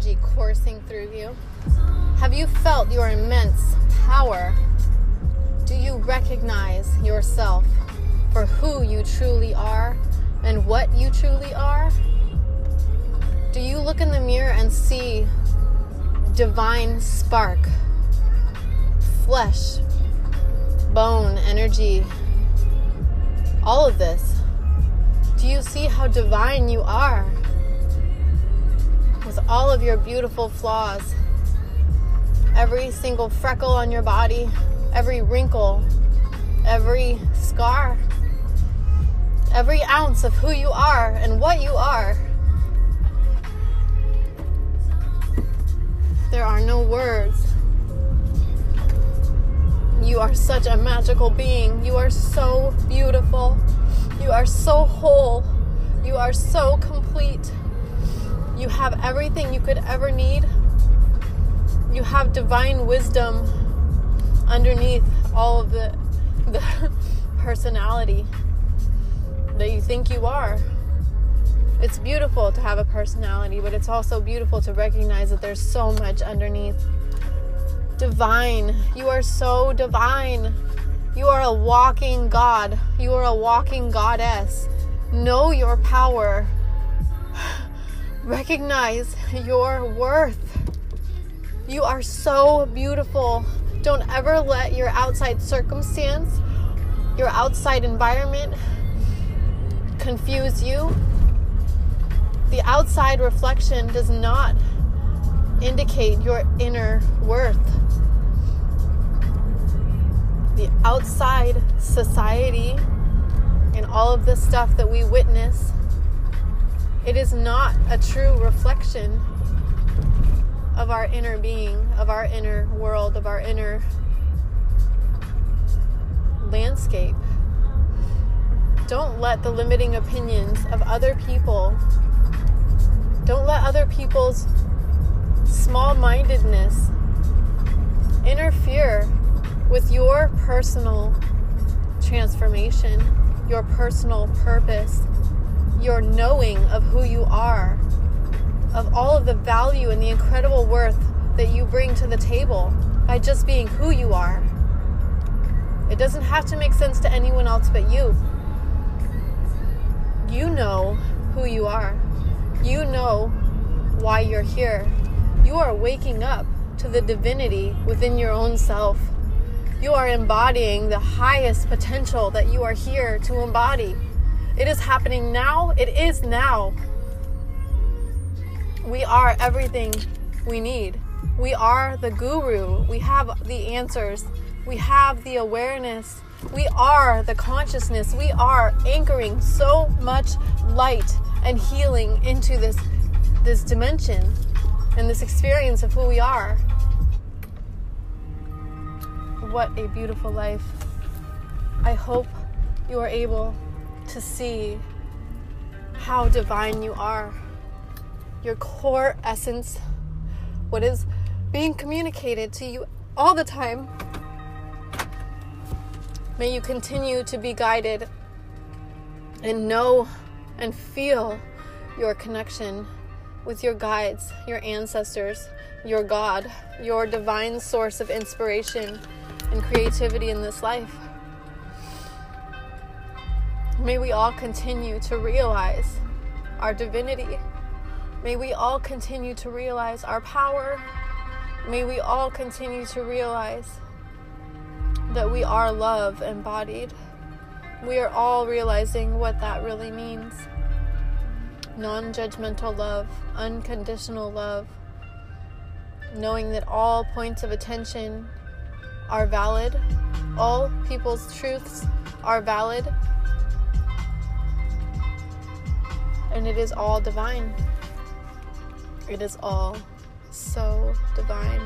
energy coursing through you? Have you felt your immense power? Do you recognize yourself for who you truly are and what you truly are? Do you look in the mirror and see divine spark, flesh, bone, energy, all of this? Do you see how divine you are? With all of your beautiful flaws, every single freckle on your body, every wrinkle, every scar, every ounce of who you are and what you are. There are no words. You are such a magical being. You are so beautiful. You are so whole. You are so complete. You have everything you could ever need. You have divine wisdom underneath all of the, the personality that you think you are. It's beautiful to have a personality, but it's also beautiful to recognize that there's so much underneath. Divine. You are so divine. You are a walking God. You are a walking goddess. Know your power. Recognize your worth. You are so beautiful. Don't ever let your outside circumstance, your outside environment confuse you. The outside reflection does not indicate your inner worth the outside society and all of the stuff that we witness, it is not a true reflection of our inner being, of our inner world, of our inner landscape. Don't let the limiting opinions of other people, don't let other people's small mindedness interfere with your personal transformation, your personal purpose, your knowing of who you are, of all of the value and the incredible worth that you bring to the table by just being who you are. It doesn't have to make sense to anyone else but you. You know who you are. You know why you're here. You are waking up to the divinity within your own self. You are embodying the highest potential that you are here to embody. It is happening now. It is now. We are everything we need. We are the guru. We have the answers. We have the awareness. We are the consciousness. We are anchoring so much light and healing into this this dimension and this experience of who we are what a beautiful life. I hope you are able to see how divine you are. Your core essence, what is being communicated to you all the time. May you continue to be guided and know and feel your connection with your guides, your ancestors, your God, your divine source of inspiration and creativity in this life. May we all continue to realize our divinity. May we all continue to realize our power. May we all continue to realize that we are love embodied. We are all realizing what that really means non judgmental love, unconditional love, knowing that all points of attention are valid, all people's truths are valid, and it is all divine. It is all so divine.